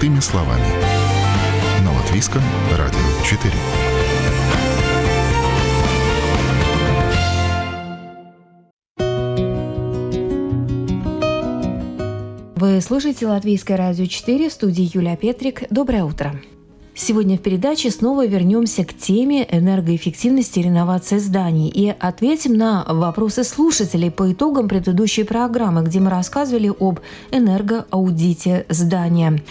Простыми словами. На Латвийском радио 4. Вы слушаете Латвийское радио 4 в студии Юлия Петрик. Доброе утро. Сегодня в передаче снова вернемся к теме энергоэффективности и реновации зданий и ответим на вопросы слушателей по итогам предыдущей программы, где мы рассказывали об энергоаудите здания.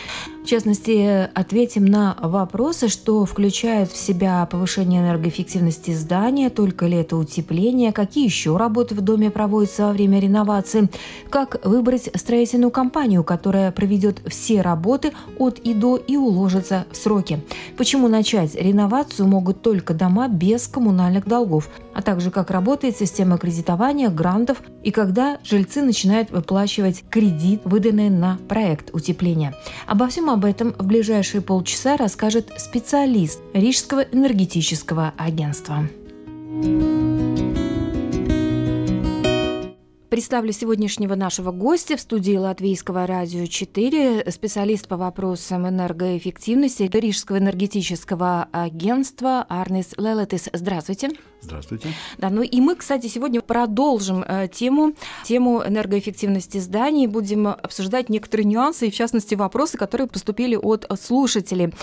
Частности, ответим на вопросы, что включает в себя повышение энергоэффективности здания, только ли это утепление, какие еще работы в доме проводятся во время реновации, как выбрать строительную компанию, которая проведет все работы от и до и уложится в сроки. Почему начать реновацию могут только дома без коммунальных долгов, а также как работает система кредитования, грантов и когда жильцы начинают выплачивать кредит, выданный на проект утепления. Обо всем об этом в ближайшие полчаса расскажет специалист Рижского энергетического агентства. Представлю сегодняшнего нашего гостя в студии Латвийского радио 4, специалист по вопросам энергоэффективности Рижского энергетического агентства Арнис Лелетис. Здравствуйте. Здравствуйте. Да, ну и мы, кстати, сегодня продолжим э, тему, тему энергоэффективности зданий. Будем обсуждать некоторые нюансы и, в частности, вопросы, которые поступили от слушателей.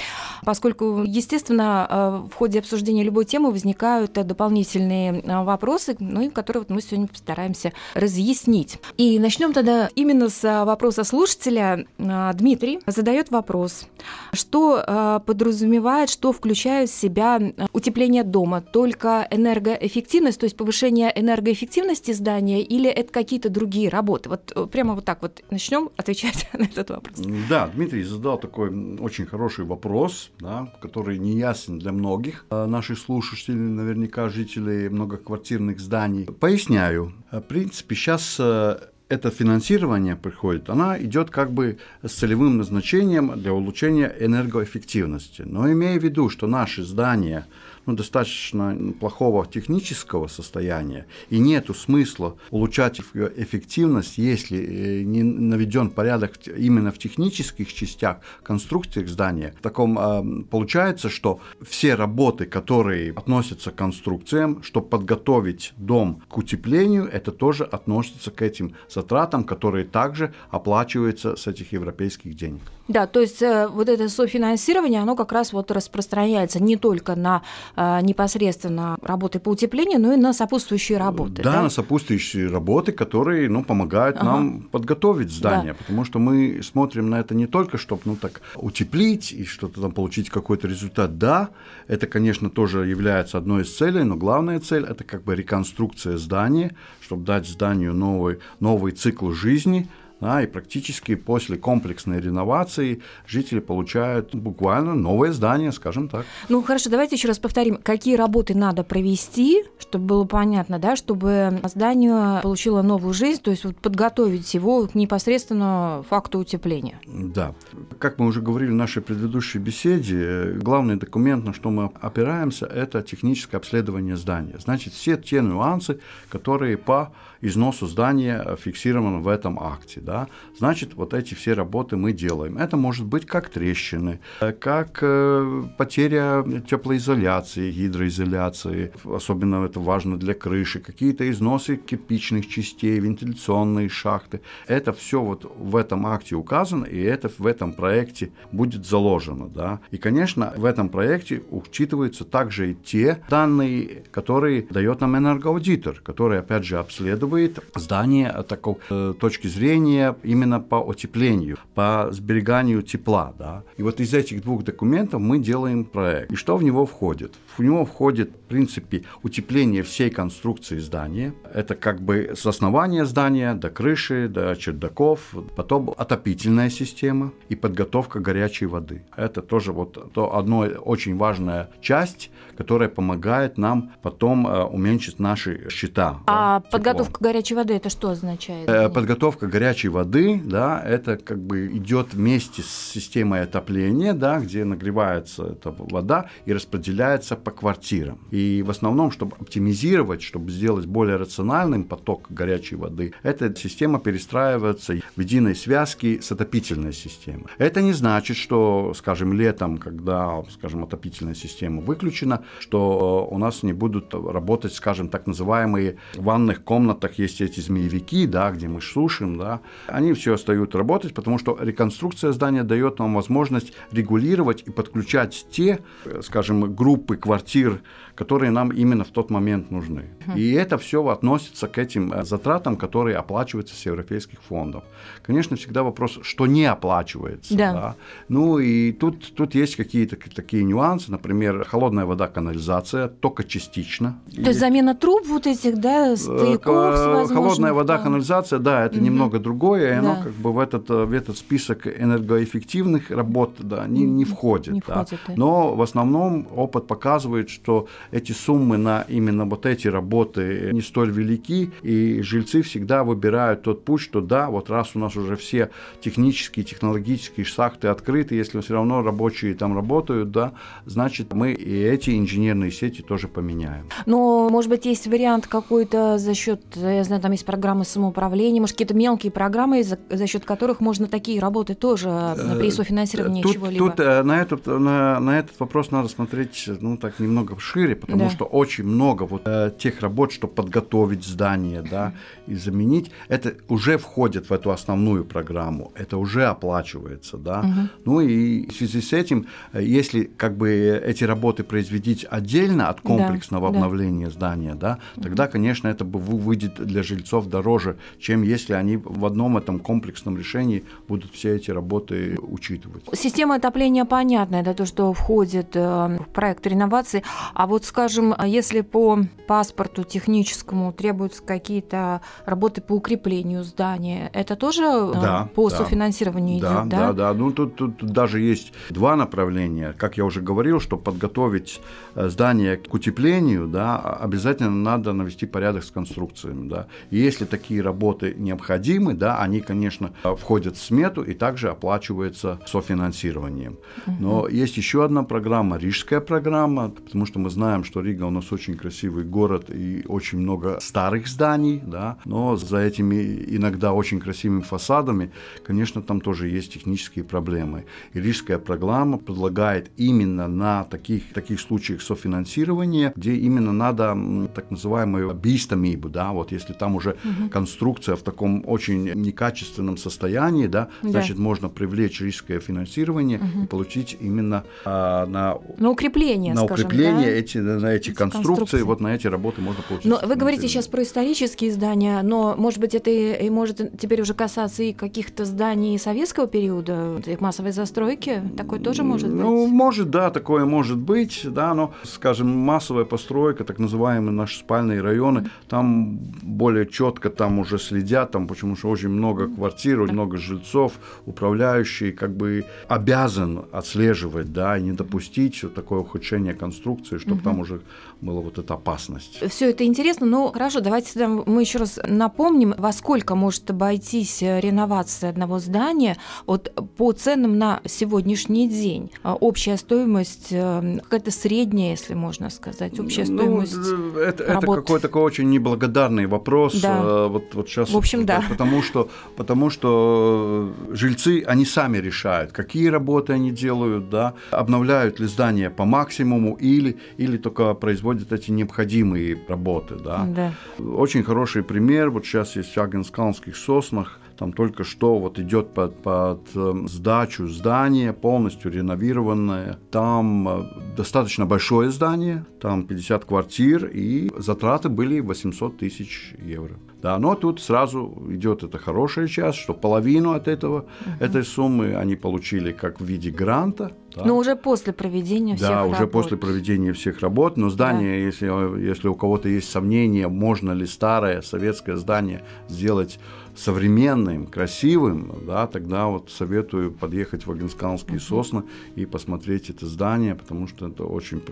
Поскольку, естественно, э, в ходе обсуждения любой темы возникают дополнительные э, вопросы, ну и которые вот мы сегодня постараемся разъяснить. И начнем тогда именно с вопроса слушателя. Дмитрий задает вопрос, что подразумевает, что включает в себя утепление дома, только энергия энергоэффективность, то есть повышение энергоэффективности здания, или это какие-то другие работы? Вот э, прямо вот так вот начнем отвечать на этот вопрос. Да, Дмитрий задал такой очень хороший вопрос, да, который не ясен для многих а наших слушателей, наверняка жителей многоквартирных зданий. Поясняю. В принципе, сейчас э, это финансирование приходит, она идет как бы с целевым назначением для улучшения энергоэффективности. Но имея в виду, что наши здания ну, достаточно плохого технического состояния, и нет смысла улучшать эффективность, если э, не наведен порядок именно в технических частях конструкции здания. В таком э, получается, что все работы, которые относятся к конструкциям, чтобы подготовить дом к утеплению, это тоже относится к этим затратам, которые также оплачиваются с этих европейских денег. Да, то есть э, вот это софинансирование, оно как раз вот распространяется не только на э, непосредственно работы по утеплению, но и на сопутствующие работы. Да, да? на сопутствующие работы, которые ну, помогают ага. нам подготовить здание, да. потому что мы смотрим на это не только, чтобы ну, так, утеплить и что-то там получить какой-то результат. Да, это, конечно, тоже является одной из целей, но главная цель – это как бы реконструкция здания, чтобы дать зданию новый, новый цикл жизни – да, и практически после комплексной реновации жители получают буквально новое здание, скажем так. Ну хорошо, давайте еще раз повторим, какие работы надо провести, чтобы было понятно, да, чтобы здание получило новую жизнь, то есть вот подготовить его к непосредственно факту утепления. Да. Как мы уже говорили в нашей предыдущей беседе, главный документ, на что мы опираемся, это техническое обследование здания. Значит, все те нюансы, которые по износу здания фиксированы в этом акте да, значит, вот эти все работы мы делаем. Это может быть как трещины, э, как э, потеря теплоизоляции, гидроизоляции, особенно это важно для крыши, какие-то износы кирпичных частей, вентиляционные шахты. Это все вот в этом акте указано, и это в этом проекте будет заложено. Да. И, конечно, в этом проекте учитываются также и те данные, которые дает нам энергоаудитор, который, опять же, обследует здание такой э, точки зрения решения именно по утеплению, по сбереганию тепла. Да? И вот из этих двух документов мы делаем проект. И что в него входит? В него входит, в принципе, утепление всей конструкции здания. Это как бы с основания здания до крыши, до чердаков. Потом отопительная система и подготовка горячей воды. Это тоже вот то одно очень важная часть, которая помогает нам потом э, уменьшить наши счета. А да, подготовка горячей воды это что означает? Э, подготовка горячей горячей воды, да, это как бы идет вместе с системой отопления, да, где нагревается эта вода и распределяется по квартирам. И в основном, чтобы оптимизировать, чтобы сделать более рациональным поток горячей воды, эта система перестраивается в единой связке с отопительной системой. Это не значит, что, скажем, летом, когда, скажем, отопительная система выключена, что у нас не будут работать, скажем, так называемые в ванных комнатах есть эти змеевики, да, где мы сушим, да, они все остаются работать, потому что реконструкция здания дает нам возможность регулировать и подключать те, скажем, группы квартир, которые нам именно в тот момент нужны. И это все относится к этим э, затратам, которые оплачиваются с европейских фондов. Конечно, всегда вопрос, что не оплачивается. Да. Да? Ну и тут, тут есть какие-то такие нюансы, например, холодная вода, канализация, только частично. То есть замена труб вот этих, да, э, стояков, Холодная вода, канализация, да, это угу. немного другое, и да. оно как бы в этот, в этот список энергоэффективных работ да, не, не входит. Не да. входит да. Но в основном опыт показывает, что эти суммы на именно вот эти работы не столь велики, и жильцы всегда выбирают тот путь, что да, вот раз у нас уже все технические, технологические шахты открыты, если все равно рабочие там работают, да, значит, мы и эти инженерные сети тоже поменяем. Но, может быть, есть вариант какой-то за счет, я знаю, там есть программы самоуправления, может, какие-то мелкие программы, за, за счет которых можно такие работы тоже э, при софинансировании чего-либо? Тут э, на этот, на, на этот вопрос надо смотреть, ну, так немного шире, потому да. что очень много вот э, тех работ, что подготовить здание, да, и заменить, это уже входит в эту основную программу, это уже оплачивается, да. Угу. Ну и в связи с этим, э, если как бы эти работы производить отдельно от комплексного да, обновления да. здания, да, тогда, угу. конечно, это бы выйдет для жильцов дороже, чем если они в одном этом комплексном решении будут все эти работы учитывать. Система отопления понятная, это то, что входит э, в проект реновации, а вот скажем, если по паспорту техническому требуются какие-то работы по укреплению здания, это тоже э, да, по да, софинансированию да, идет, да? Да, да. Ну тут, тут даже есть два направления. Как я уже говорил, что подготовить э, здание к утеплению, да, обязательно надо навести порядок с конструкциями, да. И если такие работы необходимы, да, они, конечно, входят в смету и также оплачиваются софинансированием. Но угу. есть еще одна программа, Рижская программа, потому что мы знаем, что Рига у нас очень красивый город и очень много старых зданий, да, но за этими иногда очень красивыми фасадами, конечно, там тоже есть технические проблемы. И Рижская программа предлагает именно на таких, таких случаях софинансирования, где именно надо так называемую бистамибу, да, вот если там уже угу. конструкция в таком очень некачественном состоянии, да, да. значит, можно привлечь рижское финансирование угу. и получить именно а, на, на укрепление, на скажем, укрепление да? эти, на эти конструкции, конструкции, вот на эти работы можно получить. Но вы говорите сейчас про исторические здания, но, может быть, это и, и может теперь уже касаться и каких-то зданий советского периода, их массовой застройки? Такое тоже может быть? Ну, может, да, такое может быть, да, но, скажем, массовая постройка, так называемые наши спальные районы, mm-hmm. там более четко там уже следят, там, почему что очень много квартир, очень много жильцов, управляющий как бы обязан отслеживать, да, и не допустить вот такое ухудшение конструкции, чтобы mm-hmm. Там уже была вот эта опасность. Все это интересно, но хорошо, давайте тогда мы еще раз напомним, во сколько может обойтись реновация одного здания вот по ценам на сегодняшний день. А общая стоимость, э, какая-то средняя, если можно сказать, общая ну, стоимость ну, это, это какой-то такой очень неблагодарный вопрос. Да. Э, вот, вот сейчас, В общем, да. Потому что, потому что жильцы, они сами решают, какие работы они делают, да, обновляют ли здание по максимуму или, или только производят эти необходимые работы. Да? Да. Очень хороший пример, вот сейчас есть в Агенскалнских соснах, там только что вот идет под, под эм, сдачу здание, полностью реновированное. Там э, достаточно большое здание, там 50 квартир, и затраты были 800 тысяч евро. Да, но тут сразу идет эта хорошая часть, что половину от этого, угу. этой суммы они получили как в виде гранта. Да. Но уже после проведения всех да, работ. Да, уже после проведения всех работ. Но здание, да. если, если у кого-то есть сомнения, можно ли старое советское здание сделать современным, красивым, да, тогда вот советую подъехать в Агенсканские сосны и посмотреть это здание, потому что это очень,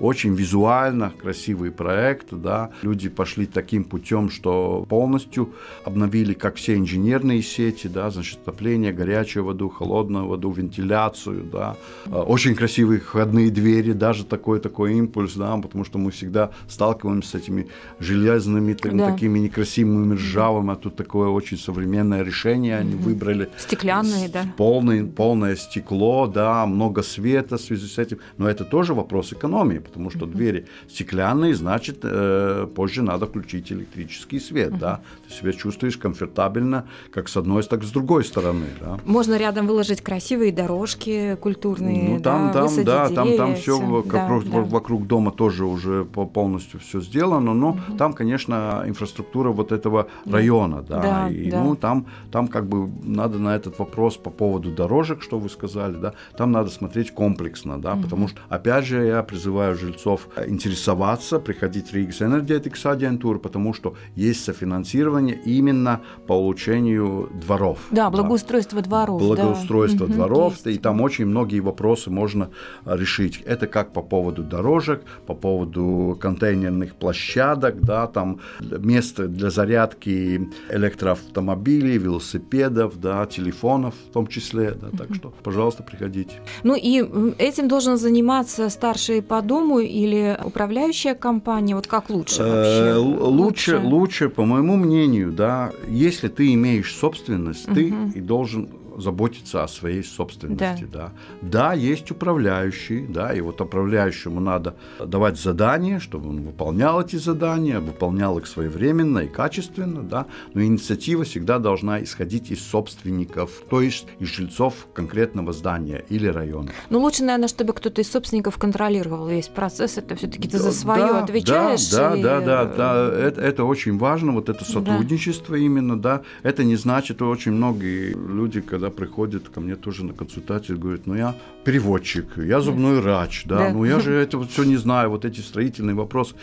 очень визуально красивый проект, да. Люди пошли таким путем, что полностью обновили как все инженерные сети, да, значит, отопление, горячую воду, холодную воду, вентиляцию, да, а, очень красивые входные двери, даже такой такой импульс, да, потому что мы всегда сталкиваемся с этими железными, да. такими некрасивыми, ржавыми, а тут такое очень современное решение они выбрали. Стеклянные, да. Полный, полное стекло, да, много света в связи с этим, но это тоже вопрос экономии, потому что двери стеклянные, значит, э, позже надо включить электрический свет, да, ты себя чувствуешь комфортабельно, как с одной, так и с другой стороны, да. Можно рядом выложить красивые дорожки культурные, ну, там, да, там, да, деревья, там, там все да, вокруг, да. вокруг дома тоже уже полностью все сделано, но угу. там, конечно, инфраструктура вот этого района, да, да и да. ну там, там как бы надо на этот вопрос по поводу дорожек, что вы сказали, да, там надо смотреть комплексно, да, угу. потому что, опять же, я призываю жильцов интересоваться, приходить в Ригс Энергетикс агентуру, потому что есть софинансирование именно по улучшению дворов. Да, благоустройство да. дворов. Благоустройство да. дворов, есть. и там очень многие вопросы можно решить. Это как по поводу дорожек, по поводу контейнерных площадок, да, там место для зарядки электроавтомобилей, велосипедов, да, телефонов в том числе, да, так что, пожалуйста, приходите. Ну и этим должен заниматься старший по дому или управляющая компания, вот как лучше вообще? Лучше, лучше, по моему мнению, да, если ты имеешь собственность, ты и должен заботиться о своей собственности. Да. Да. да, есть управляющий, да, и вот управляющему надо давать задания, чтобы он выполнял эти задания, выполнял их своевременно и качественно, да, но инициатива всегда должна исходить из собственников, то есть из жильцов конкретного здания или района. Ну, лучше, наверное, чтобы кто-то из собственников контролировал весь процесс, это все-таки ты за свое да, отвечаешь. Да, и... да, да, да, это, это очень важно, вот это сотрудничество да. именно, да, это не значит, очень многие люди, когда когда приходят ко мне тоже на консультацию, говорят, ну я переводчик, я зубной врач, да, да. ну я же это вот все не знаю, вот эти строительные вопросы,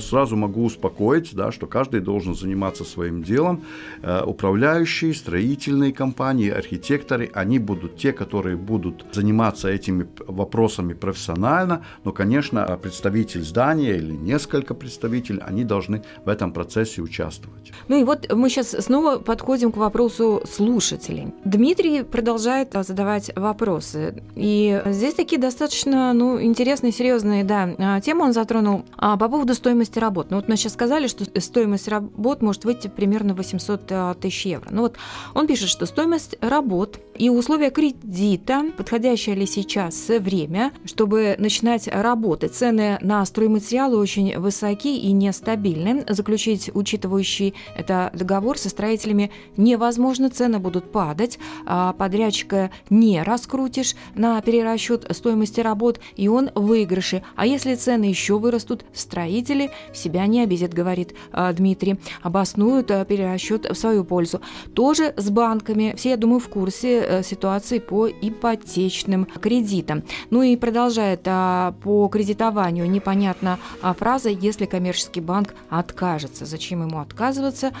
сразу могу успокоить, да, что каждый должен заниматься своим делом, э, управляющие, строительные компании, архитекторы, они будут те, которые будут заниматься этими вопросами профессионально, но, конечно, представитель здания или несколько представителей, они должны в этом процессе участвовать. Ну и вот мы сейчас снова подходим к вопросу слушателей. Дмитрий продолжает а, задавать вопросы. И здесь такие достаточно ну, интересные, серьезные да, а, темы он затронул а, по поводу стоимости работ. Ну вот мы сейчас сказали, что стоимость работ может выйти примерно 800 тысяч евро. Ну вот он пишет, что стоимость работ и условия кредита, подходящее ли сейчас время, чтобы начинать работать. Цены на стройматериалы очень высоки и нестабильны. Заключить учитывающий это договор со строителями невозможно, цены будут падать, а, подрядчика не раскрутишь на перерасчет стоимости работ, и он в выигрыше. А если цены еще вырастут, строители себя не обидят, говорит а, Дмитрий, обоснуют а, перерасчет в свою пользу. Тоже с банками. Все, я думаю, в курсе э, ситуации по ипотечным кредитам. Ну и продолжает по кредитованию непонятна фраза «если коммерческий банк откажется». Зачем ему отказываться?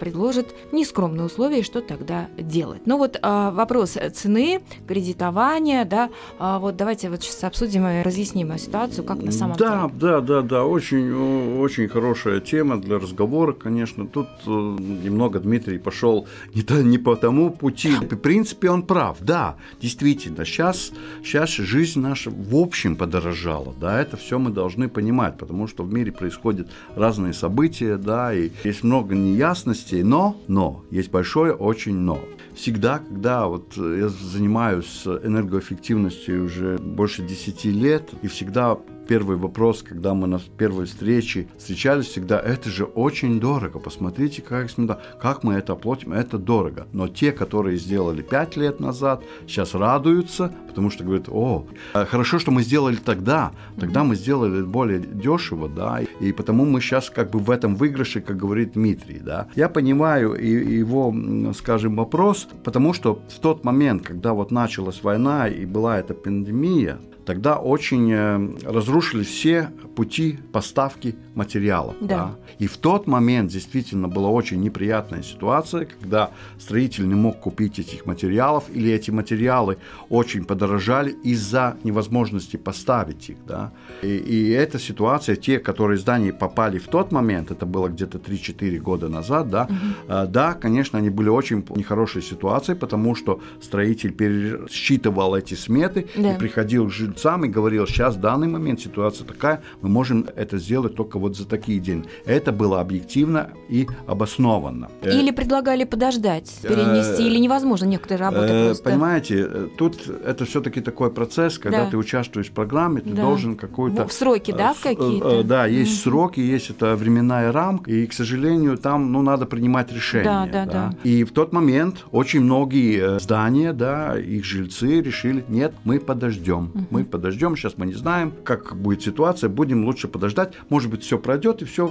Предложит нескромные условия, что тогда делать. Ну вот а, вопрос цены, кредитования, да, а, вот давайте вот сейчас обсудим и разъясним ситуацию, как на самом да, деле. Да, да, да, очень, очень хорошая тема для разговора, конечно. Тут э, немного Дмитрий пошел не, не по тому пути. В принципе, он прав, да, действительно. Сейчас, сейчас жизнь наша в общем подорожала, да, это все мы должны понимать, потому что в мире происходят разные события, да, и есть много неясностей, но, но, есть большое очень но всегда, когда вот я занимаюсь энергоэффективностью уже больше 10 лет, и всегда первый вопрос, когда мы на первой встрече встречались, всегда это же очень дорого. Посмотрите, как, как мы это оплатим, это дорого. Но те, которые сделали 5 лет назад, сейчас радуются, потому что говорят, о, хорошо, что мы сделали тогда, тогда мы сделали более дешево, да, и потому мы сейчас как бы в этом выигрыше, как говорит Дмитрий, да. Я понимаю его, скажем, вопрос, потому что в тот момент, когда вот началась война и была эта пандемия, тогда очень э, разрушили все пути поставки материалов. Да. Да. И в тот момент действительно была очень неприятная ситуация, когда строитель не мог купить этих материалов, или эти материалы очень подорожали из-за невозможности поставить их. Да. И, и эта ситуация, те, которые здания попали в тот момент, это было где-то 3-4 года назад, да, угу. да, конечно, они были очень нехорошей ситуации, потому что строитель пересчитывал эти сметы Да. и приходил к жильцам и говорил, сейчас в данный момент ситуация такая, мы можем это сделать только вот за такие деньги. Это было объективно и обоснованно. Э, Или предлагали подождать, перенести, Э, или невозможно некоторые работы Э, просто. Понимаете, тут это все-таки такой процесс, когда Да. ты участвуешь в программе, ты Да. должен какой-то... В сроки, да, с- какие-то? Да, есть Мгм. сроки, есть эта временная рамка, и, к сожалению, там, ну, надо принимать решения. Да, да, да. И в тот момент очень многие здания, да, их жильцы решили, нет, мы подождем, мы подождем, сейчас мы не знаем, как будет ситуация, будем лучше подождать, может быть, все пройдет, и все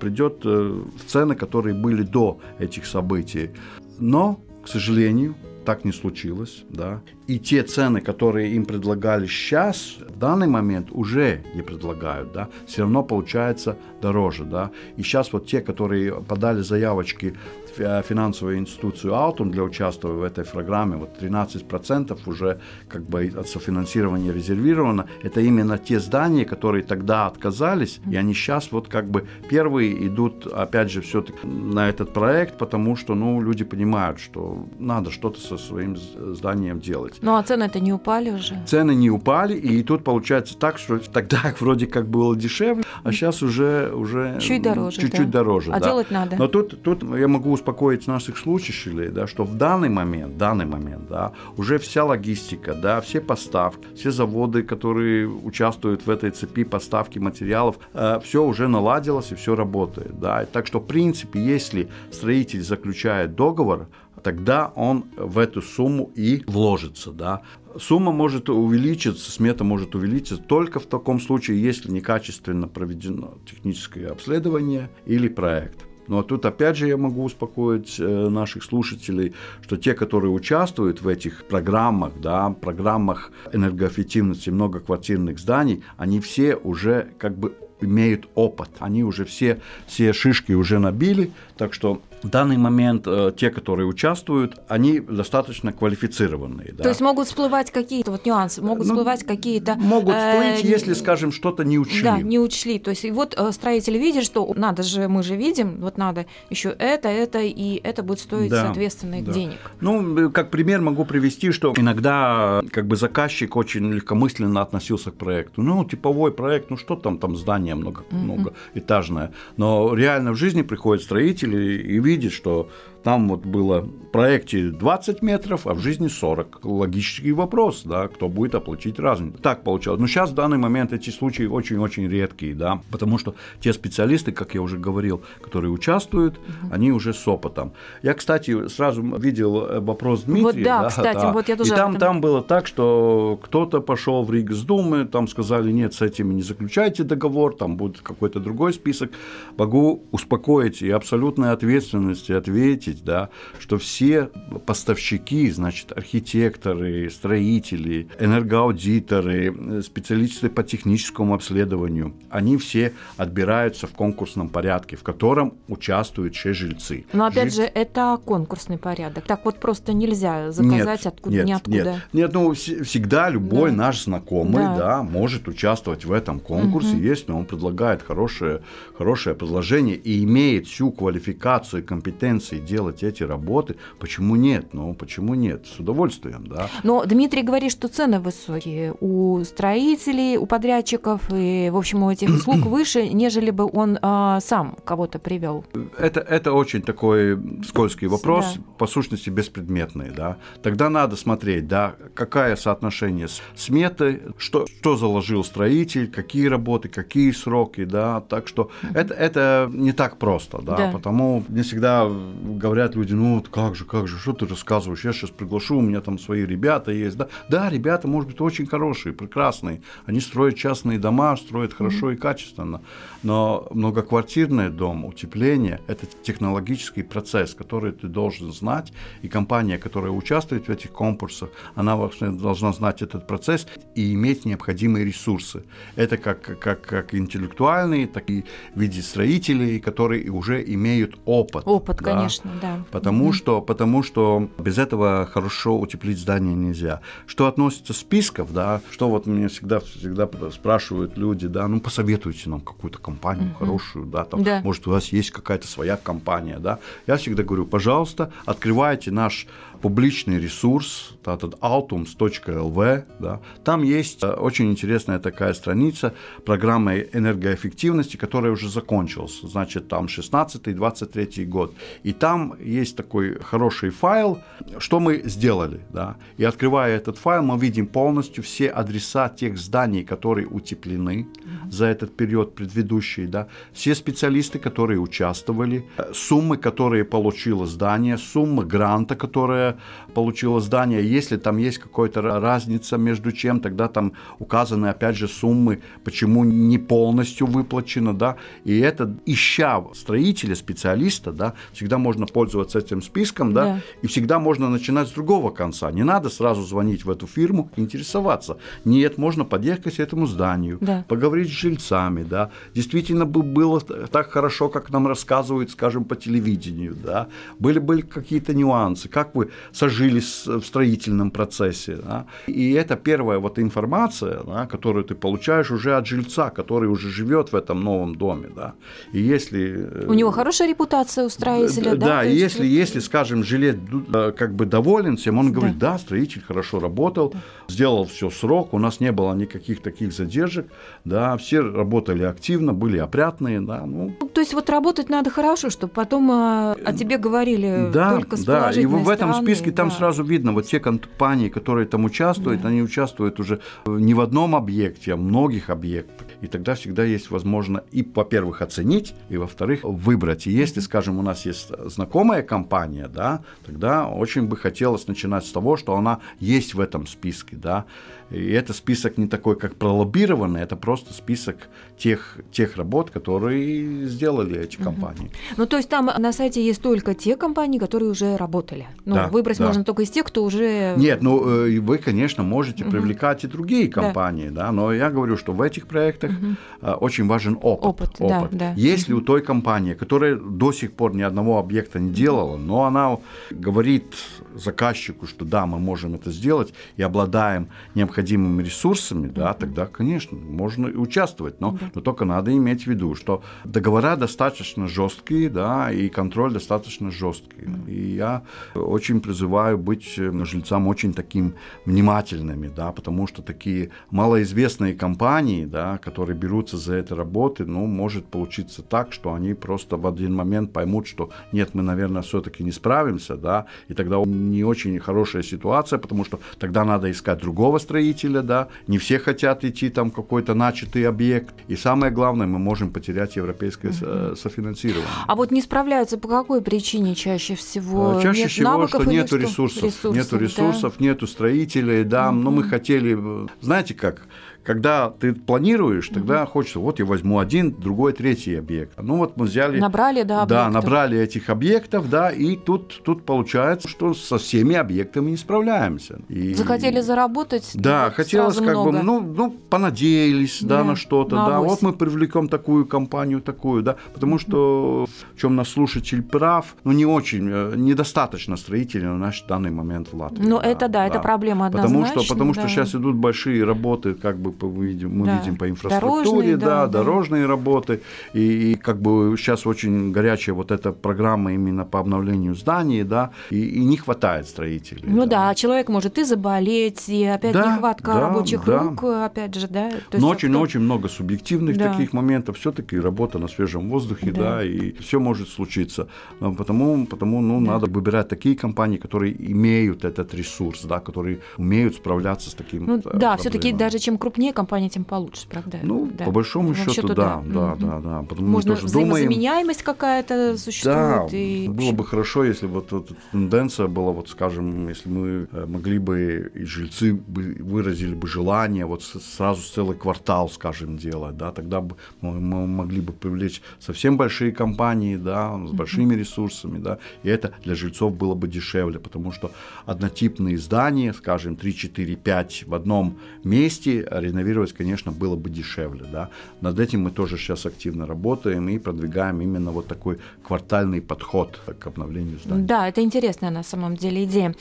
придет э, в цены, которые были до этих событий. Но, к сожалению, так не случилось, да. И те цены, которые им предлагали сейчас, в данный момент уже не предлагают, да. Все равно получается дороже, да. И сейчас вот те, которые подали заявочки финансовую институцию Алтум для участвования в этой программе, вот 13% уже как бы от софинансирования резервировано. Это именно те здания, которые тогда отказались, и они сейчас вот как бы первые идут, опять же, все-таки на этот проект, потому что, ну, люди понимают, что надо что-то со своим зданием делать. Ну, а цены-то не упали уже. Цены не упали, и тут получается так, что тогда вроде как было дешевле, а сейчас уже, уже Чуть дороже, чуть-чуть да. дороже. А да. делать надо. Но тут, тут я могу успокоить наших слушателей, да, что в данный момент, данный момент, да, уже вся логистика, да, все поставки, все заводы, которые участвуют в этой цепи поставки материалов, все уже наладилось и все работает, да. Так что в принципе, если строитель заключает договор, тогда он в эту сумму и вложится, да. Сумма может увеличиться, смета может увеличиться только в таком случае, если некачественно проведено техническое обследование или проект. Но тут опять же я могу успокоить э, наших слушателей, что те, которые участвуют в этих программах, да, программах энергоэффективности многоквартирных зданий, они все уже как бы имеют опыт, они уже все, все шишки уже набили, так что в данный момент э, те, которые участвуют, они достаточно квалифицированные. да. То есть могут всплывать какие-то вот нюансы, могут Ну, всплывать какие-то... Могут э, всплыть, если, скажем, что-то не учли. Да, не учли. То есть и вот э, строители видят, что надо же, мы же видим, вот надо еще это, это, и это будет стоить, Да, соответственно, да. денег. Ну, как пример могу привести, что иногда как бы заказчик очень легкомысленно относился к проекту. Ну, типовой проект, ну что там, там здание много, многоэтажное. Но реально в жизни приходит строитель и, и видит, что там вот было в проекте 20 метров, а в жизни 40. Логический вопрос, да, кто будет оплатить разницу. Так получалось. Но сейчас в данный момент эти случаи очень-очень редкие, да, потому что те специалисты, как я уже говорил, которые участвуют, они уже с опытом. Я, кстати, сразу видел э, вопрос Дмитрия. да, кстати, вот я тоже И там, этом. там было так, что кто-то пошел в Ригсдумы, там сказали, нет, с этими не заключайте договор, там будет какой-то другой список. Могу успокоить и абсолютной ответственности ответить, да, что все поставщики, значит, архитекторы, строители, энергоаудиторы, специалисты по техническому обследованию, они все отбираются в конкурсном порядке, в котором участвуют все жильцы. Но опять Жильцы- же, это конкурсный порядок. Так вот просто нельзя заказать откуда нет, ниоткуда. Нет, нет ну вс- всегда любой Да. наш знакомый, Да. да. может участвовать в этом конкурсе, если он предлагает хорошее, хорошее предложение и имеет всю квалификацию и компетенции делать эти работы. Почему нет? Ну, почему нет? С удовольствием, да. Но Дмитрий говорит, что цены высокие у строителей, у подрядчиков и, в общем, у этих услуг выше, нежели бы он а, сам кого-то привел. Это, это очень такой скользкий вопрос, Да. по сущности беспредметный, да. Тогда надо смотреть, да, какое соотношение сметы, что, что заложил строитель, какие работы, какие сроки, да. Так что это, это не так просто, да, Да. потому мне всегда говорят, говорят люди, ну вот как же, как же, что ты рассказываешь, я сейчас приглашу, у меня там свои ребята есть. Да, да ребята, может быть, очень хорошие, прекрасные. Они строят частные дома, строят хорошо mm-hmm. и качественно. Но многоквартирный дом, утепление – это технологический процесс, который ты должен знать. И компания, которая участвует в этих конкурсах, она должна знать этот процесс и иметь необходимые ресурсы. Это как, как, как интеллектуальные, так и в виде строителей, которые уже имеют опыт. Опыт, да? конечно, да. Потому, mm-hmm. что, потому что без этого хорошо утеплить здание нельзя. Что относится списков, да, что вот мне всегда, всегда спрашивают люди, да, ну посоветуйте нам какую-то компанию mm-hmm. хорошую, да, там, да. может у вас есть какая-то своя компания, да. Я всегда говорю, пожалуйста, открывайте наш публичный ресурс, этот altums.lv, да, там есть э, очень интересная такая страница программы энергоэффективности, которая уже закончилась, значит, там 16-23 год, и там есть такой хороший файл, что мы сделали, да, и открывая этот файл, мы видим полностью все адреса тех зданий, которые утеплены за этот период предыдущий, да, все специалисты, которые участвовали, э, суммы, которые получило здание, сумма гранта, которая получило здание. Если там есть какая-то разница между чем, тогда там указаны опять же суммы, почему не полностью выплачено, да. И это, ища строителя, специалиста, да, всегда можно пользоваться этим списком, да, да. и всегда можно начинать с другого конца. Не надо сразу звонить в эту фирму, интересоваться. Нет, можно подъехать к этому зданию, да. поговорить с жильцами, да. Действительно бы было так хорошо, как нам рассказывают, скажем, по телевидению, да. Были были какие-то нюансы, как вы сожились в строительном процессе. Да? И это первая вот информация, да, которую ты получаешь уже от жильца, который уже живет в этом новом доме. Да? И если... Э, у него хорошая репутация у строителя, да? Да, и если, если, скажем, жилец э, как бы доволен всем, он говорит, да, да строитель хорошо работал, да. сделал все срок, у нас не было никаких таких задержек, да, все работали активно, были опрятные, да. Ну. ну то есть вот работать надо хорошо, чтобы потом о, о тебе говорили да, только с Да, и в этом списке списке там да. сразу видно, вот те компании, которые там участвуют, да. они участвуют уже не в одном объекте, а в многих объектах. И тогда всегда есть возможно и, во-первых, оценить, и, во-вторых, выбрать. И если, скажем, у нас есть знакомая компания, да, тогда очень бы хотелось начинать с того, что она есть в этом списке, да, и это список не такой, как пролоббированный, это просто список тех, тех работ, которые сделали эти компании. Угу. Ну, то есть там на сайте есть только те компании, которые уже работали. Ну, да, выбрать да. можно только из тех, кто уже... Нет, ну, э, вы, конечно, можете угу. привлекать и другие компании, да. да, но я говорю, что в этих проектах угу. очень важен опыт. Опыт, опыт. Да, да. Если угу. у той компании, которая до сих пор ни одного объекта не делала, но она говорит заказчику, что да, мы можем это сделать и обладаем необходимыми ресурсами, да, mm-hmm. тогда, конечно, можно и участвовать, но, mm-hmm. но только надо иметь в виду, что договора достаточно жесткие, да, и контроль достаточно жесткий. Mm-hmm. И я очень призываю быть э, жильцам очень таким внимательными, да, потому что такие малоизвестные компании, да, которые берутся за эти работы, ну, может получиться так, что они просто в один момент поймут, что нет, мы, наверное, все-таки не справимся, да, и тогда не очень хорошая ситуация, потому что тогда надо искать другого строителя, да, не все хотят идти там какой-то начатый объект, и самое главное, мы можем потерять европейское угу. софинансирование. А вот не справляются по какой причине чаще всего? А, чаще нет всего, что нету ресурсов, ресурсов, нету ресурсов, да? нету строителей, да, угу. но мы хотели, знаете как, когда ты планируешь, тогда угу. хочется, вот я возьму один, другой, третий объект. Ну вот мы взяли... Набрали, да, Да, набрали этих объектов, да, и тут, тут получается, что со всеми объектами не справляемся. И... Захотели заработать? Да, вот хотелось как много. бы, ну, ну, понадеялись, да, да на что-то, да, вот мы привлекем такую компанию, такую, да, потому что в чем наш слушатель прав, ну, не очень, э, недостаточно строителей на наш данный момент в Латвии. Ну, да, это да, да, это проблема однозначно. Потому что, потому да. что сейчас идут большие работы, как бы мы видим, мы да. видим по инфраструктуре, дорожные, да, да, дорожные работы, и, и как бы сейчас очень горячая вот эта программа именно по обновлению зданий, да, и, и не хватает строителей. Ну да. да, человек может и заболеть, и опять да, нехватка да, рабочих да. рук, опять же, да. То Но очень-очень много субъективных да. таких моментов, все-таки работа на свежем воздухе, да, да и все может случиться. Но потому, потому ну, да. надо выбирать такие компании, которые имеют этот ресурс, да, которые умеют справляться с таким. Ну, да, все-таки даже чем крупнее крупнее компания, тем получше, правда? Ну, да. по большому счету, счету, да, да, да, да, да. Потому Можно тоже взаимозаменяемость думаем, какая-то существует. Да, и... было бы хорошо, если вот эта тенденция была, вот скажем, если мы э, могли бы, и жильцы бы выразили бы желание вот сразу целый квартал, скажем, делать, да, тогда бы мы могли бы привлечь совсем большие компании, да, с большими ресурсами, да, и это для жильцов было бы дешевле, потому что однотипные здания, скажем, 3, 4, 5 в одном месте реновировать, конечно, было бы дешевле, да. Над этим мы тоже сейчас активно работаем и продвигаем именно вот такой квартальный подход к обновлению зданий. Да, это интересная на самом деле идея.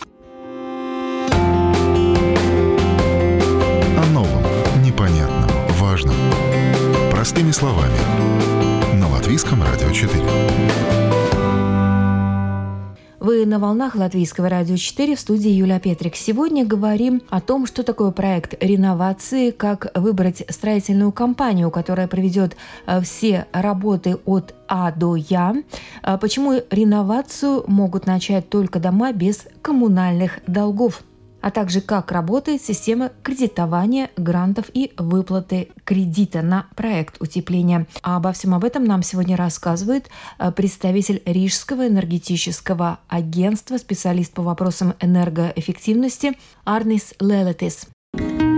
О новом, непонятном, важном. Простыми словами. На Латвийском радио 4. Вы на волнах Латвийского радио 4 в студии Юлия Петрик. Сегодня говорим о том, что такое проект реновации, как выбрать строительную компанию, которая проведет э, все работы от А до Я, э, почему реновацию могут начать только дома без коммунальных долгов – а также как работает система кредитования грантов и выплаты кредита на проект утепления. А обо всем об этом нам сегодня рассказывает э, представитель Рижского энергетического агентства, специалист по вопросам энергоэффективности Арнис Лелетис. Э,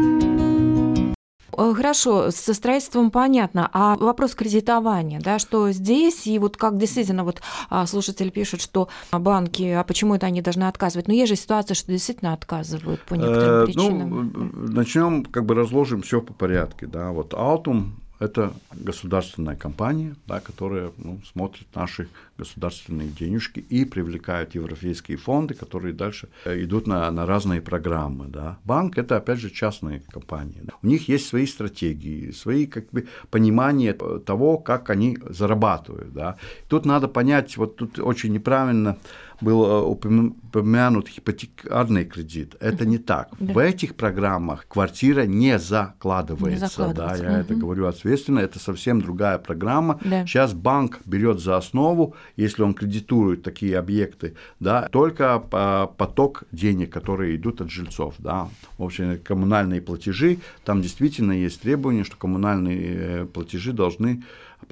хорошо, со строительством понятно. А вопрос кредитования, да, что здесь, и вот как действительно вот а, слушатель пишет, что банки, а почему это они должны отказывать? Но есть же ситуация, что действительно отказывают по некоторым э, причинам. Ну, начнем, как бы разложим все по порядку. Да. Вот Altum это государственная компания, да, которая ну, смотрит наши государственные денежки и привлекает европейские фонды, которые дальше э, идут на, на разные программы. Да. Банк – это, опять же, частные компании. Да. У них есть свои стратегии, свои как бы, понимания того, как они зарабатывают. Да. Тут надо понять, вот тут очень неправильно был э, упомянут ипотекарный кредит. Это не так. Да. В этих программах квартира не закладывается. Не да, я угу. это говорю ответственно. Это совсем другая программа. Да. Сейчас банк берет за основу, если он кредитует такие объекты, да, только поток денег, которые идут от жильцов. Да. В общем, коммунальные платежи, там действительно есть требование, что коммунальные э, платежи должны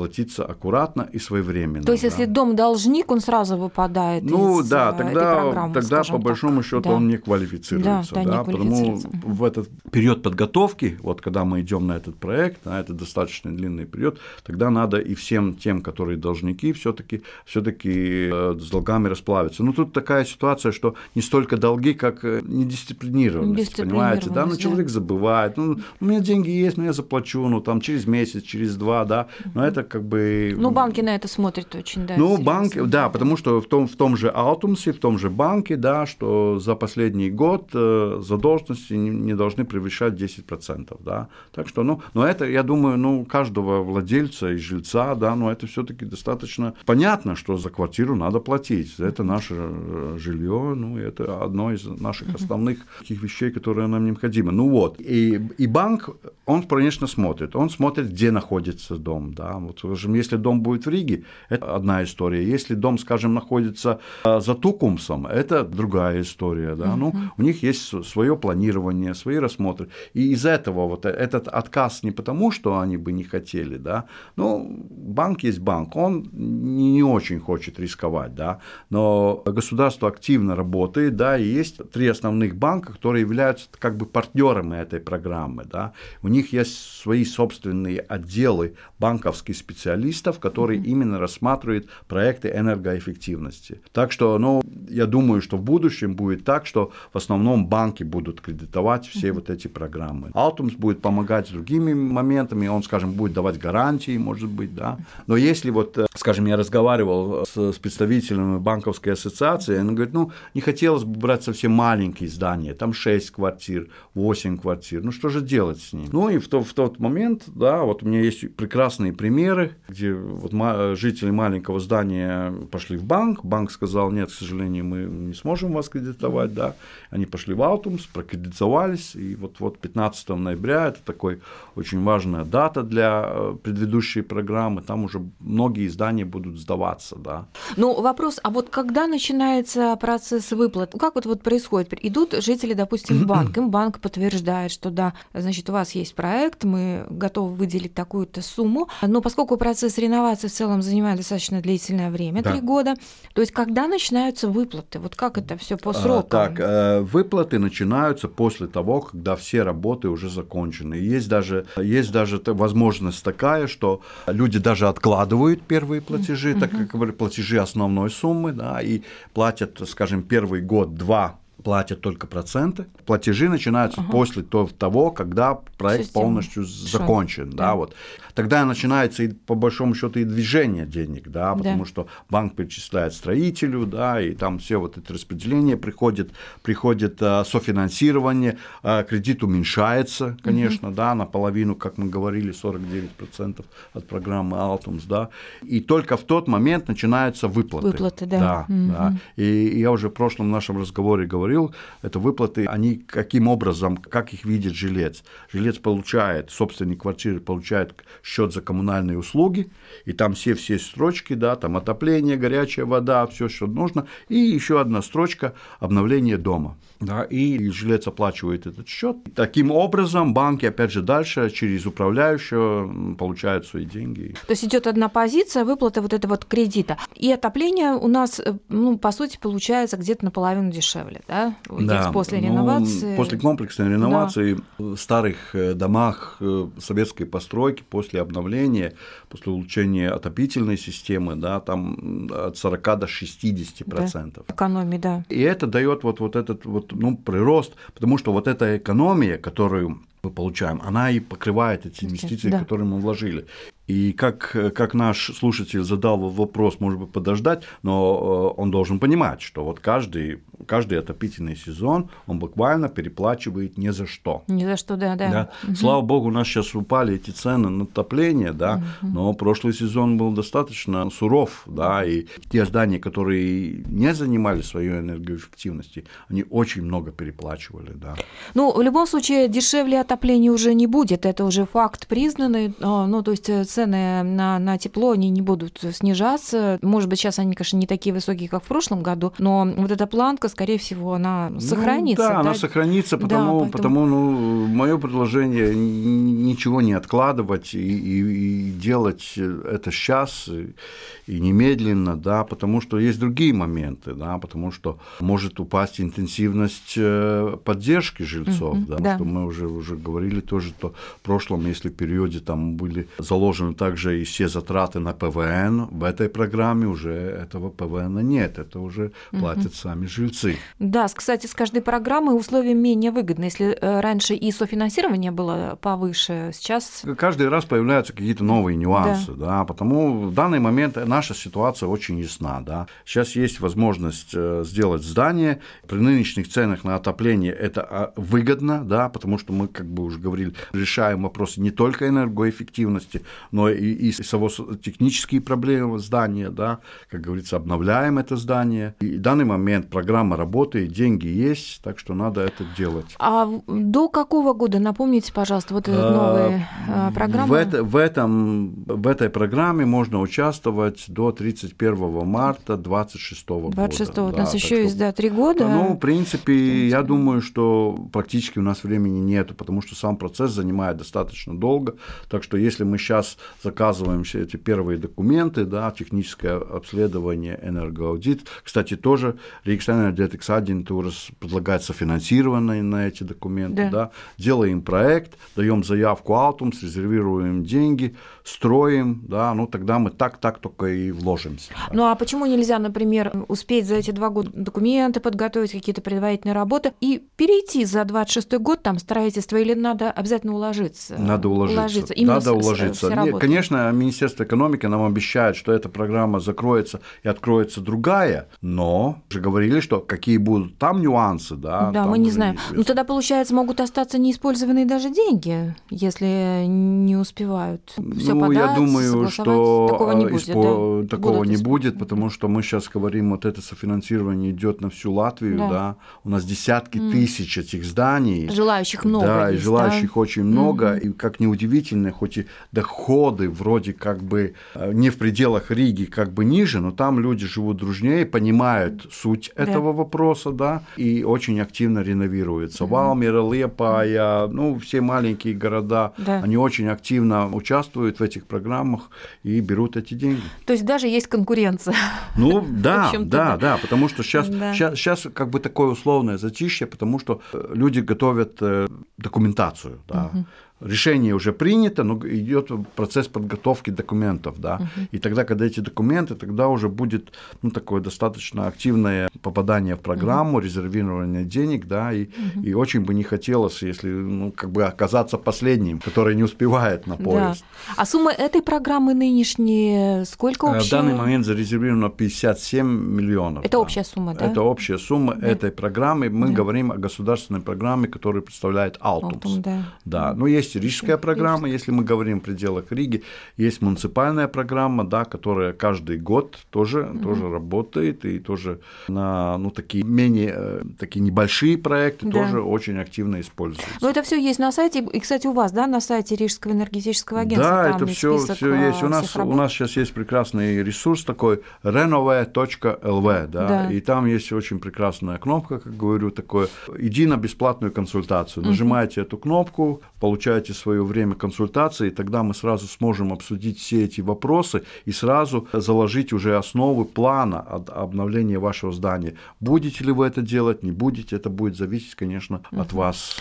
платиться аккуратно и своевременно. То есть, да. если дом должник, он сразу выпадает ну, из да, э, тогда, этой программы, тогда по большому счету да. он не квалифицируется. Да, да, да, не квалифицируется. Потому в этот период подготовки, вот когда мы идем на этот проект, на этот достаточно длинный период, тогда надо и всем тем, которые должники, все-таки все-таки э, с долгами расплавиться. Ну тут такая ситуация, что не столько долги, как э, недисциплинированность, понимаете, да, ну человек забывает, ну у меня деньги есть, но я заплачу, ну там через месяц, через два, да, но это как бы... Ну, банки на это смотрят очень, да. Ну, банки, да, потому что в том, в том же Алтумсе, в том же банке, да, что за последний год э, задолженности не, не должны превышать 10%, да. Так что, ну, но это, я думаю, ну, каждого владельца и жильца, да, но это все таки достаточно понятно, что за квартиру надо платить. Это наше э, жилье, ну, это одно из наших основных таких вещей, которые нам необходимы. Ну вот, и, и банк, он, конечно, смотрит. Он смотрит, где находится дом, да, вот, скажем, если дом будет в Риге, это одна история. Если дом, скажем, находится э, за Тукумсом, это другая история. Да? Ну, у них есть свое планирование, свои рассмотры. И из этого вот этот отказ не потому, что они бы не хотели, да, ну, банк есть банк, он не очень хочет рисковать, да, но государство активно работает, да, и есть три основных банка, которые являются как бы партнерами этой программы, да, у них есть свои собственные отделы банковских специалистов, которые mm-hmm. именно рассматривают проекты энергоэффективности. Так что, ну, я думаю, что в будущем будет так, что в основном банки будут кредитовать все mm-hmm. вот эти программы. Алтумс будет помогать с другими моментами, он, скажем, будет давать гарантии, может быть, да. Но если вот, э, скажем, я разговаривал с, с представителями банковской ассоциации, он говорит, ну, не хотелось бы брать совсем маленькие здания, там 6 квартир, 8 квартир, ну, что же делать с ним? Ну, и в, то, в тот момент, да, вот у меня есть прекрасные примеры, где вот жители маленького здания пошли в банк, банк сказал, нет, к сожалению, мы не сможем вас кредитовать, да, они пошли в Алтумс, прокредитовались, и вот, вот 15 ноября, это такой очень важная дата для э, предыдущей программы, там уже многие здания будут сдаваться, да. Ну, вопрос, а вот когда начинается процесс выплат? Как вот, вот происходит? Идут жители, допустим, в банк, им банк подтверждает, что да, значит, у вас есть проект, мы готовы выделить такую-то сумму, но поскольку процесс реновации в целом занимает достаточно длительное время, три да. года, то есть когда начинаются выплаты? Вот как это все по а, срокам? Так, э, выплаты начинаются после того, когда все работы уже закончены. Есть даже, есть даже возможность такая, что люди даже откладывают первые платежи, mm-hmm. так как платежи основной суммы, да, и платят, скажем, первый год-два платят только проценты. Платежи начинаются ага. после того, когда проект Система. полностью закончен. Да, да. Вот. Тогда начинается и, по большому счету и движение денег, да, потому да. что банк перечисляет строителю, да, и там все вот это распределение приходит, приходит а, софинансирование, а, кредит уменьшается, конечно, угу. да, наполовину, как мы говорили, 49% от программы Altums, да, и только в тот момент начинаются выплаты. Выплаты, да. Да, угу. да. И я уже в прошлом нашем разговоре говорил, это выплаты, они каким образом, как их видит жилец. Жилец получает, собственник квартиры получает счет за коммунальные услуги, и там все все строчки, да, там отопление, горячая вода, все, что нужно, и еще одна строчка обновление дома. Да, и жилец оплачивает этот счет. Таким образом, банки, опять же, дальше через управляющего получают свои деньги. То есть идет одна позиция выплаты вот этого вот кредита. И отопление у нас, э, ну, по сути, получается где-то наполовину дешевле, да? Да. После ну, реновации. После комплексной реновации да. в старых э, домах э, советской постройки, после обновления, после улучшения отопительной системы, да, там от 40 до 60 процентов. Да. Экономии, да. И это дает вот, вот этот вот ну, прирост, потому что вот эта экономия, которую мы получаем, она и покрывает эти инвестиции, да. которые мы вложили. И как, как наш слушатель задал вопрос, может быть, подождать, но э, он должен понимать, что вот каждый, каждый отопительный сезон он буквально переплачивает ни за что. Ни за что, да, да. да? Угу. Слава богу, у нас сейчас упали эти цены на отопление, да, угу. но прошлый сезон был достаточно суров, да, и те здания, которые не занимали свою энергоэффективности, они очень много переплачивали, да. Ну, в любом случае, дешевле отопления уже не будет, это уже факт признанный, а, ну, то есть э, цены на, на тепло, они не будут снижаться. Может быть, сейчас они, конечно, не такие высокие, как в прошлом году, но вот эта планка, скорее всего, она ну сохранится. Ну, да, да, она сохранится, потому, да, поэтому... потому ну, мое предложение ничего не откладывать и, и, и делать это сейчас и немедленно, да, потому что есть другие моменты, да, потому что может упасть интенсивность э, поддержки жильцов, mm-hmm, да, да, что мы уже, уже говорили тоже, то в прошлом, если в периоде там были заложены заложены также и все затраты на ПВН. В этой программе уже этого ПВН нет, это уже платят угу. сами жильцы. Да, кстати, с каждой программой условия менее выгодны. Если э, раньше и софинансирование было повыше, сейчас... Каждый раз появляются какие-то новые нюансы, да. да, потому в данный момент наша ситуация очень ясна. Да. Сейчас есть возможность э, сделать здание, при нынешних ценах на отопление это а, выгодно, да, потому что мы, как бы уже говорили, решаем вопросы не только энергоэффективности, но и, и само технические проблемы здания, да, как говорится, обновляем это здание. И в данный момент программа работает, деньги есть, так что надо это делать. А до какого года, напомните, пожалуйста, вот эта новая а, программа? В, это, в, этом, в этой программе можно участвовать до 31 марта 26 года. 26 -го. у нас еще есть, да, три года. Ну, в принципе, я думаю, что практически у нас времени нету, потому что сам процесс занимает достаточно долго, так что если мы сейчас заказываем все эти первые документы, да, техническое обследование, энергоаудит. Кстати, тоже Рейкстайнер Детекс агентура предлагает софинансированные на эти документы, да. да. Делаем проект, даем заявку Алтумс, резервируем деньги, строим, да, ну тогда мы так-так только и вложимся. Ну а почему нельзя, например, успеть за эти два года документы подготовить, какие-то предварительные работы и перейти за 26 год там строительство или надо обязательно уложиться? Надо уложиться. уложиться. Именно надо уложиться. С, конечно, Министерство экономики нам обещает, что эта программа закроется и откроется другая, но уже говорили, что какие будут там нюансы, да. Да, мы не знаем. Ну тогда, получается, могут остаться неиспользованные даже деньги, если не успевают все ну, подать, я думаю, что такого не а, будет, испо- да? такого Будут не исп- будет, потому что мы сейчас говорим, вот это софинансирование идет на всю Латвию, Да. да. У нас десятки М. тысяч этих зданий. Желающих много Да, есть, желающих да? очень много, и как неудивительно, хоть и доходы вроде как бы э, не в пределах Риги, как бы ниже, но там люди живут дружнее, понимают суть Да. этого вопроса, да, и очень активно реновируются. Валмира, Лепая, ну, все маленькие города, Да. они очень активно участвуют в этих программах и берут эти деньги. То есть даже есть конкуренция. Ну да, да, да. потому что сейчас, Да. сейчас, сейчас как бы такое условное затишье, потому что э, люди готовят э, документацию, да. Решение уже принято, но идет процесс подготовки документов, да. И тогда, когда эти документы, тогда уже будет ну, такое достаточно активное попадание в программу, резервирование денег, да, и, и очень бы не хотелось, если ну, как бы оказаться последним, который не успевает на Да. поезд. А сумма этой программы нынешней сколько Э, общая? В данный момент зарезервировано 57 миллионов. Это да. общая сумма, да? Это общая сумма этой программы. Мы Да. говорим о государственной программе, которую представляет Алтумс. Алтум, да. Да, ну есть рижская программа, если мы говорим в пределах Риги, есть муниципальная программа, да, которая каждый год тоже, тоже работает и тоже на ну, такие менее э, такие небольшие проекты Да. тоже очень активно используются. Но это все есть на сайте. И, кстати, у вас, да, на сайте Рижского энергетического агентства. Да, это есть все, все есть. У нас, у нас сейчас есть прекрасный ресурс такой renove.lv, да, Да. и там есть очень прекрасная кнопка, как говорю, такое, иди на бесплатную консультацию. Нажимаете эту кнопку, получаете свое время консультации, и тогда мы сразу сможем обсудить все эти вопросы и сразу заложить уже основы плана обновления вашего здания. Будете ли вы это делать, не будете, это будет зависеть, конечно, от вас.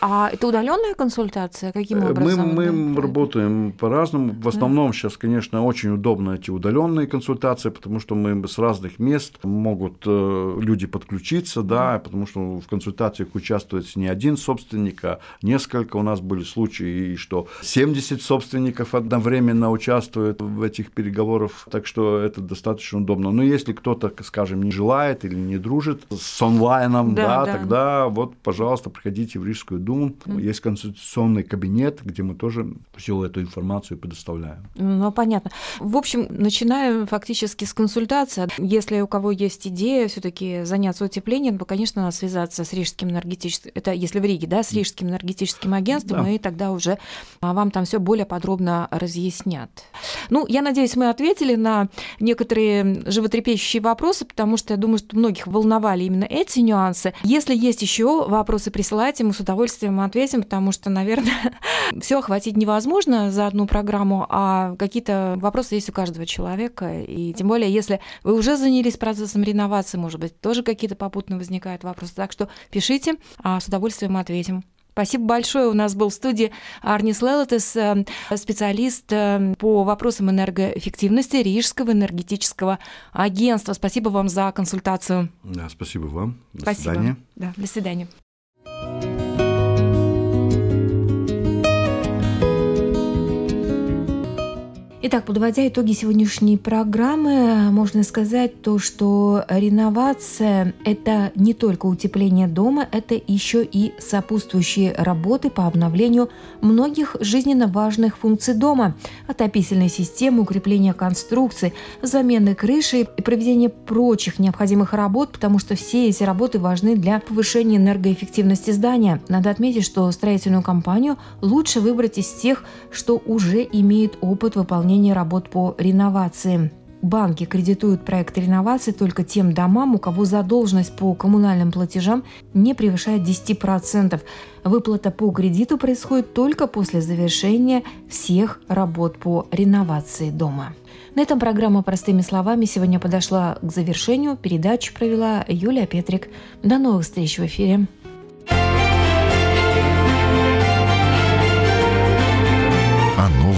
А это удаленная консультация? Каким Э, Мы, образом? мы да? работаем по-разному. В основном сейчас, конечно, очень удобно эти удаленные консультации, потому что мы с разных мест могут э, люди подключиться, да, потому что в консультациях участвует не один собственник, а несколько. У нас были случаи, и что 70 собственников одновременно участвуют в этих переговорах, так что это достаточно удобно. Но если кто-то, скажем, не желает или не дружит с онлайном, Да, да, да. тогда вот, пожалуйста, приходите в Рижскую думу. Есть конституционный кабинет, где мы тоже всю эту информацию предоставляем. Ну, понятно. В общем, начинаем фактически с консультации. Если у кого есть идея все таки заняться утеплением, то, конечно, надо связаться с Рижским энергетическим... Это если в Риге, да, с Рижским энергетическим агентством, Да. и тогда уже а, вам там все более подробно разъяснят. Ну, я надеюсь, мы ответили на некоторые животрепещущие вопросы, потому что я думаю, что многих волновали именно эти нюансы. Если есть еще вопросы, присылайте, мы с удовольствием ответим, потому что, наверное, все охватить невозможно за одну программу, а какие-то вопросы есть у каждого человека. И тем более, если вы уже занялись процессом реновации, может быть, тоже какие-то попутно возникают вопросы. Так что пишите, а с удовольствием ответим. Спасибо большое. У нас был в студии Арнис Лелотес, э, специалист э, по вопросам энергоэффективности Рижского энергетического агентства. Спасибо вам за консультацию. Да, спасибо вам. До Спасибо. свидания. Да, до свидания. Итак, подводя итоги сегодняшней программы, можно сказать то, что реновация – это не только утепление дома, это еще и сопутствующие работы по обновлению многих жизненно важных функций дома – отопительной системы, укрепления конструкций, замены крыши и проведения прочих необходимых работ, потому что все эти работы важны для повышения энергоэффективности здания. Надо отметить, что строительную компанию лучше выбрать из тех, что уже имеет опыт выполнения работ по реновации. Банки кредитуют проект реновации только тем домам, у кого задолженность по коммунальным платежам не превышает 10%. Выплата по кредиту происходит только после завершения всех работ по реновации дома. На этом программа «Простыми словами» сегодня подошла к завершению. Передачу провела Юлия Петрик. До новых встреч в эфире. О новом,